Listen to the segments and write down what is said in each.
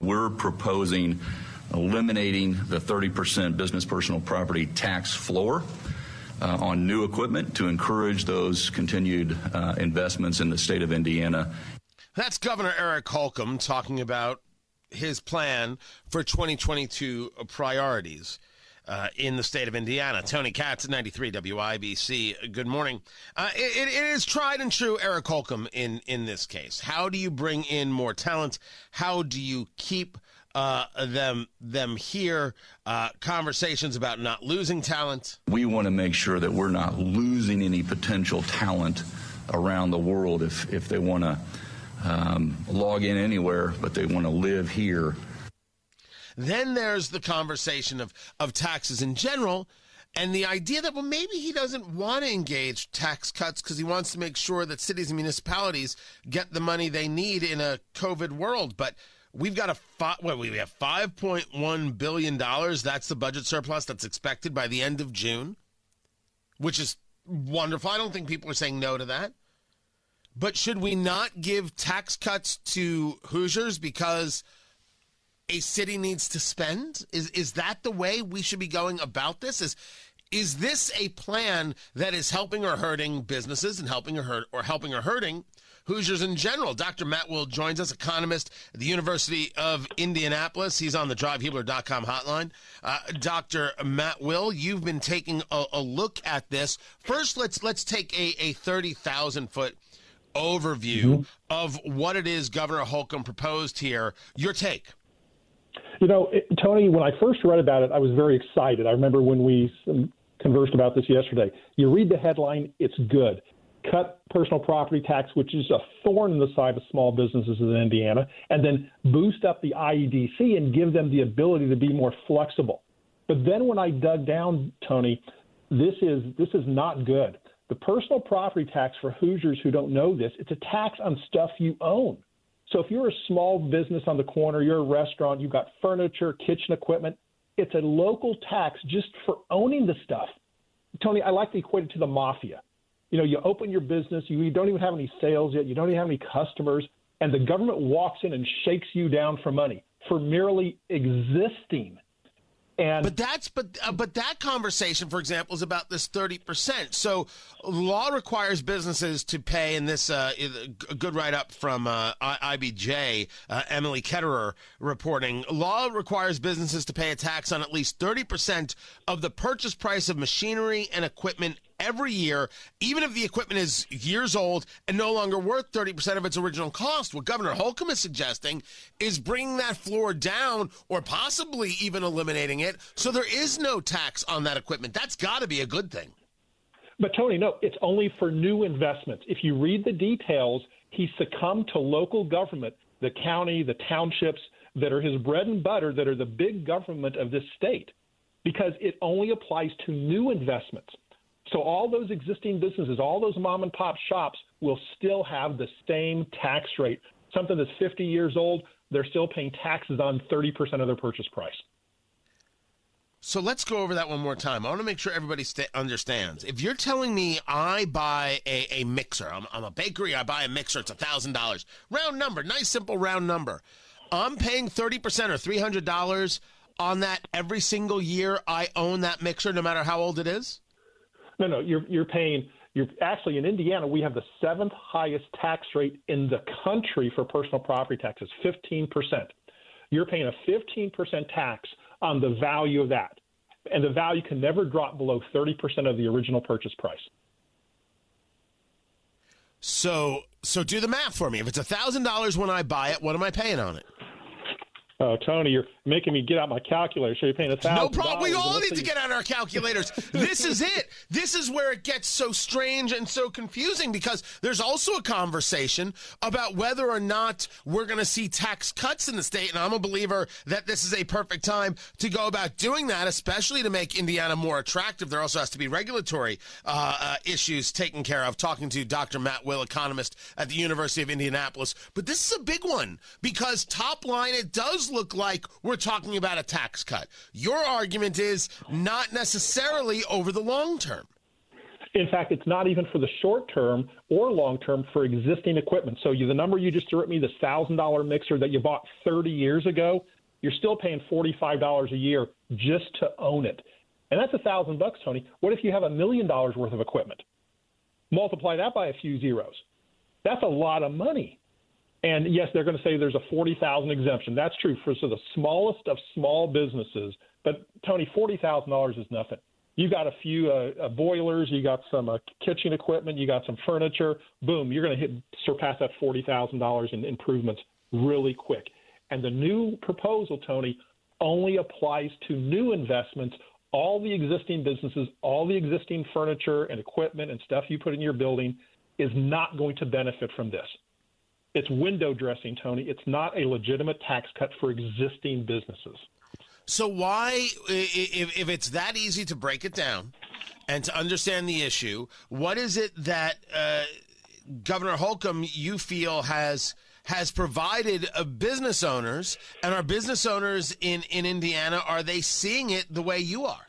We're proposing eliminating the 30% business personal property tax floor. Uh, on new equipment to encourage those continued uh, investments in the state of Indiana. That's Governor Eric Holcomb talking about his plan for 2022 priorities. Uh, in the state of Indiana. Tony Katz, 93 WIBC. Good morning. Uh, it, it is tried and true Eric Holcomb in, in this case. How do you bring in more talent? How do you keep uh, them them here? Uh, conversations about not losing talent. We want to make sure that we're not losing any potential talent around the world if if they want to um, log in anywhere, but they want to live here. Then there's the conversation of, of taxes in general and the idea that, well, maybe he doesn't want to engage tax cuts because he wants to make sure that cities and municipalities get the money they need in a COVID world. But we've got a five, what we have $5.1 billion. That's the budget surplus that's expected by the end of June, which is wonderful. I don't think people are saying no to that. But should we not give tax cuts to Hoosiers because a city needs to spend? Is is that the way we should be going about this? Is is this a plan that is helping or hurting businesses and helping or hurt or helping or hurting Hoosiers in general? Dr. Matt Will joins us, economist at the University of Indianapolis. He's on the drivehubler.com hotline. Uh, Dr. Matt Will, you've been taking a, a, look at this. First, let's let's take a, a thirty thousand foot overview mm-hmm. of what it is Governor Holcomb proposed here. Your take. You know, it, Tony, when I first read about it, I was very excited. I remember when we um, conversed about this yesterday. You read the headline, it's good. Cut personal property tax, which is a thorn in the side of small businesses in Indiana, and then boost up the IEDC and give them the ability to be more flexible. But then when I dug down, Tony, this is this is not good. The personal property tax for Hoosiers who don't know this, it's a tax on stuff you own. So if you're a small business on the corner, you're a restaurant, you've got furniture, kitchen equipment, it's a local tax just for owning the stuff. Tony, I like to equate it to the mafia. You know, you open your business, you don't even have any sales yet, you don't even have any customers, and the government walks in and shakes you down for money for merely existing. And but that's but uh, but that conversation, for example, is about this thirty percent. So law requires businesses to pay, and this uh, a good write up from uh, IBJ, uh, Emily Ketterer reporting. Law requires businesses to pay a tax on at least thirty percent of the purchase price of machinery and equipment every year, even if the equipment is years old and no longer worth 30% of its original cost. What Governor Holcomb is suggesting is bringing that floor down or possibly even eliminating it so there is no tax on that equipment. That's got to be a good thing. But, Tony, no, it's only for new investments. If you read the details, he succumbed to local government, the county, the townships that are his bread and butter, that are the big government of this state, because it only applies to new investments. So all those existing businesses, all those mom and pop shops will still have the same tax rate. Something that's 50 years old, they're still paying taxes on 30% of their purchase price. So let's go over that one more time. I want to make sure everybody st- understands. If you're telling me I buy a, a mixer, I'm, I'm a bakery, I buy a mixer, it's $1,000. Round number, nice simple round number. I'm paying 30% or $300 on that every single year I own that mixer, no matter how old it is? No, no, you're you're paying. You're actually in Indiana. We have the seventh highest tax rate in the country for personal property taxes, 15 percent. You're paying a 15 percent tax on the value of that, and the value can never drop below 30 percent of the original purchase price. So, so do the math for me. If it's a thousand dollars when I buy it, what am I paying on it? Oh, Tony, you're making me get out my calculator. So you're paying a thousand. No problem. We all need to get out our calculators. this is it. This is where it gets so strange and so confusing because there's also a conversation about whether or not we're going to see tax cuts in the state. And I'm a believer that this is a perfect time to go about doing that, especially to make Indiana more attractive. There also has to be regulatory uh, uh, issues taken care of. Talking to Dr. Matt Will, economist at the University of Indianapolis. But this is a big one because top line, it does look like we're talking about a tax cut. Your argument is not necessarily over the long term. In fact, it's not even for the short term or long term for existing equipment. So you, the number you just threw at me, the thousand dollar mixer that you bought 30 years ago, you're still paying $45 a year just to own it. And that's a thousand bucks, Tony. What if you have a million dollars worth of equipment? Multiply that by a few zeros. That's a lot of money. And yes, they're going to say there's a 40,000 exemption. That's true for so the smallest of small businesses. But Tony, $40,000 is nothing. You got a few uh, uh, boilers, you got some uh, kitchen equipment, you got some furniture. Boom, you're going to hit surpass that $40,000 in improvements really quick. And the new proposal, Tony, only applies to new investments. All the existing businesses, all the existing furniture and equipment and stuff you put in your building is not going to benefit from this. It's window dressing, Tony. It's not a legitimate tax cut for existing businesses. So why, if, if it's that easy to break it down and to understand the issue, what is it that uh, Governor Holcomb you feel has has provided uh, business owners and our business owners in in Indiana are they seeing it the way you are?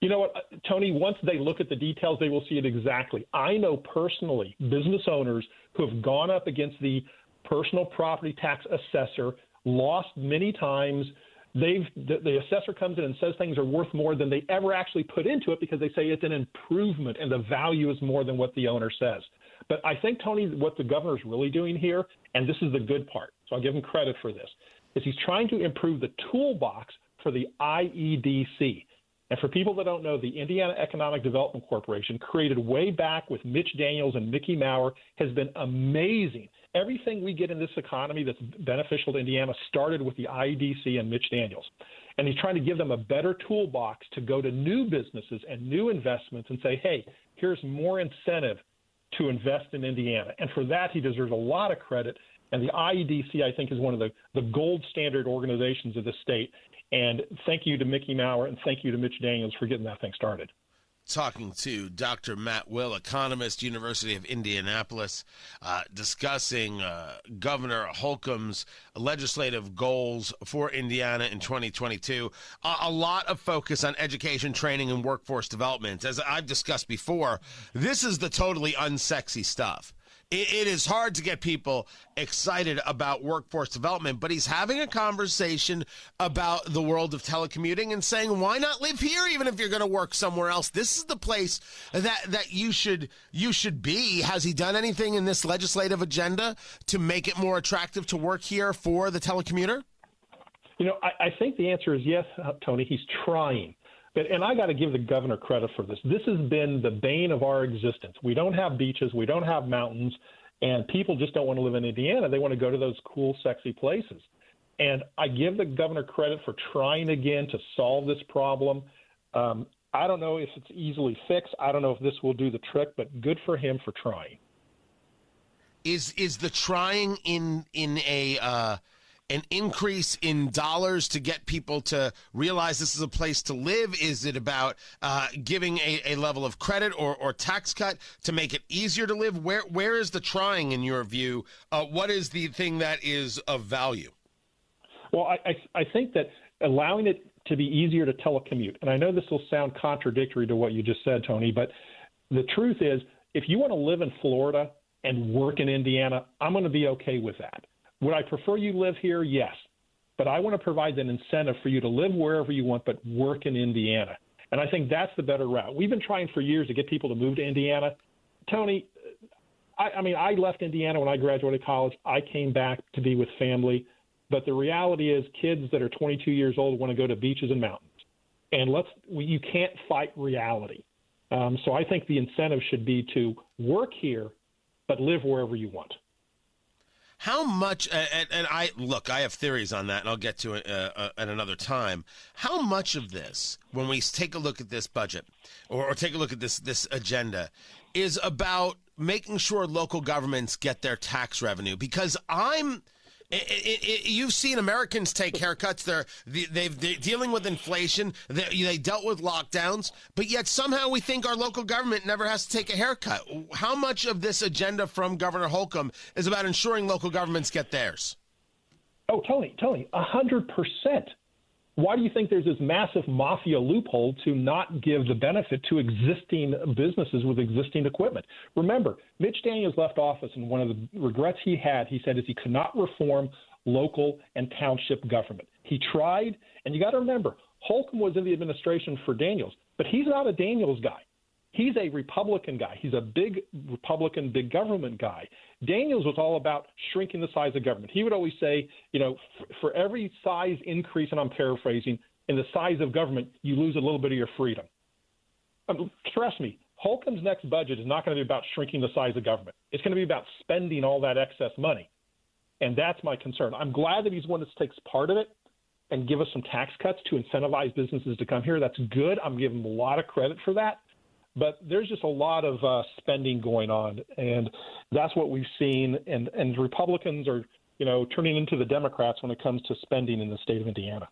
You know what, uh, Tony, once they look at the details, they will see it exactly. I know personally business owners who have gone up against the personal property tax assessor, lost many times. They've the, the assessor comes in and says things are worth more than they ever actually put into it because they say it's an improvement and the value is more than what the owner says. But I think Tony, what the governor is really doing here, and this is the good part, so I'll give him credit for this, is he's trying to improve the toolbox for the IEDC. And for people that don't know, the Indiana Economic Development Corporation, created way back with Mitch Daniels and Mickey Maurer, has been amazing. Everything we get in this economy that's beneficial to Indiana started with the IEDC and Mitch Daniels. And he's trying to give them a better toolbox to go to new businesses and new investments and say, hey, here's more incentive to invest in Indiana. And for that, he deserves a lot of credit. And the IEDC, I think, is one of the, the gold standard organizations of the state. And thank you to Mickey Maurer and thank you to Mitch Daniels for getting that thing started talking to Dr. Matt Will, economist, University of Indianapolis, uh, discussing uh, Governor Holcomb's legislative goals for Indiana in 2022. Uh, a lot of focus on education, training, and workforce development. As I've discussed before, this is the totally unsexy stuff it, it is hard to get people excited about workforce development, but he's having a conversation about the world of telecommuting and saying, why not live here even if you're going to work somewhere else? This is the place that, that you should you should be. Has he done anything in this legislative agenda to make it more attractive to work here for the telecommuter? You know, I, I think the answer is yes, uh, Tony. He's trying. But, and I got to give the governor credit for this. This has been the bane of our existence. We don't have beaches, we don't have mountains, and people just don't want to live in Indiana. They want to go to those cool, sexy places. And I give the governor credit for trying again to solve this problem. Um, I don't know if it's easily fixed. I don't know if this will do the trick, but good for him for trying. Is is the trying in in a uh, an increase in dollars to get people to realize this is a place to live? Is it about uh, giving a, a, level of credit or, or tax cut to make it easier to live? Where where is the trying in your view? Uh, what is the thing that is of value? Well, I, I, I think that allowing it to be easier to telecommute, and I know this will sound contradictory to what you just said, Tony, but the truth is, if you want to live in Florida and work in Indiana, I'm going to be okay with that. Would I prefer you live here? Yes. But I want to provide an incentive for you to live wherever you want, but work in Indiana. And I think that's the better route. We've been trying for years to get people to move to Indiana. Tony, I, I mean, I left Indiana when I graduated college. I came back to be with family. But the reality is, kids that are 22 years old want to go to beaches and mountains. And let's, we, you can't fight reality. Um, so I think the incentive should be to work here, but live wherever you want. How much, and, and, I look, I have theories on that, and I'll get to it uh, uh, at another time. How much of this, when we take a look at this budget or, or take a look at this this agenda, is about making sure local governments get their tax revenue? Because I'm it, it, it, you've seen Americans take haircuts. They're they've they're dealing with inflation. They, they dealt with lockdowns, but yet somehow we think our local government never has to take a haircut. How much of this agenda from Governor Holcomb is about ensuring local governments get theirs? Oh, Tony, Tony, a hundred percent. Why do you think there's this massive mafia loophole to not give the benefit to existing businesses with existing equipment? Remember, Mitch Daniels left office, and one of the regrets he had, he said, is he could not reform local and township government. He tried, and you got to remember, Holcomb was in the administration for Daniels, but he's not a Daniels guy. He's a Republican guy. He's a big Republican, big government guy. Daniels was all about shrinking the size of government. He would always say, you know, for every size increase, and I'm paraphrasing, in the size of government, you lose a little bit of your freedom. Um, trust me, Holcomb's next budget is not going to be about shrinking the size of government. It's going to be about spending all that excess money. And that's my concern. I'm glad that he's one that takes part of it and give us some tax cuts to incentivize businesses to come here. That's good. I'm giving him a lot of credit for that. But there's just a lot of uh, spending going on, and that's what we've seen. And and Republicans are, you know, turning into the Democrats when it comes to spending in the state of Indiana.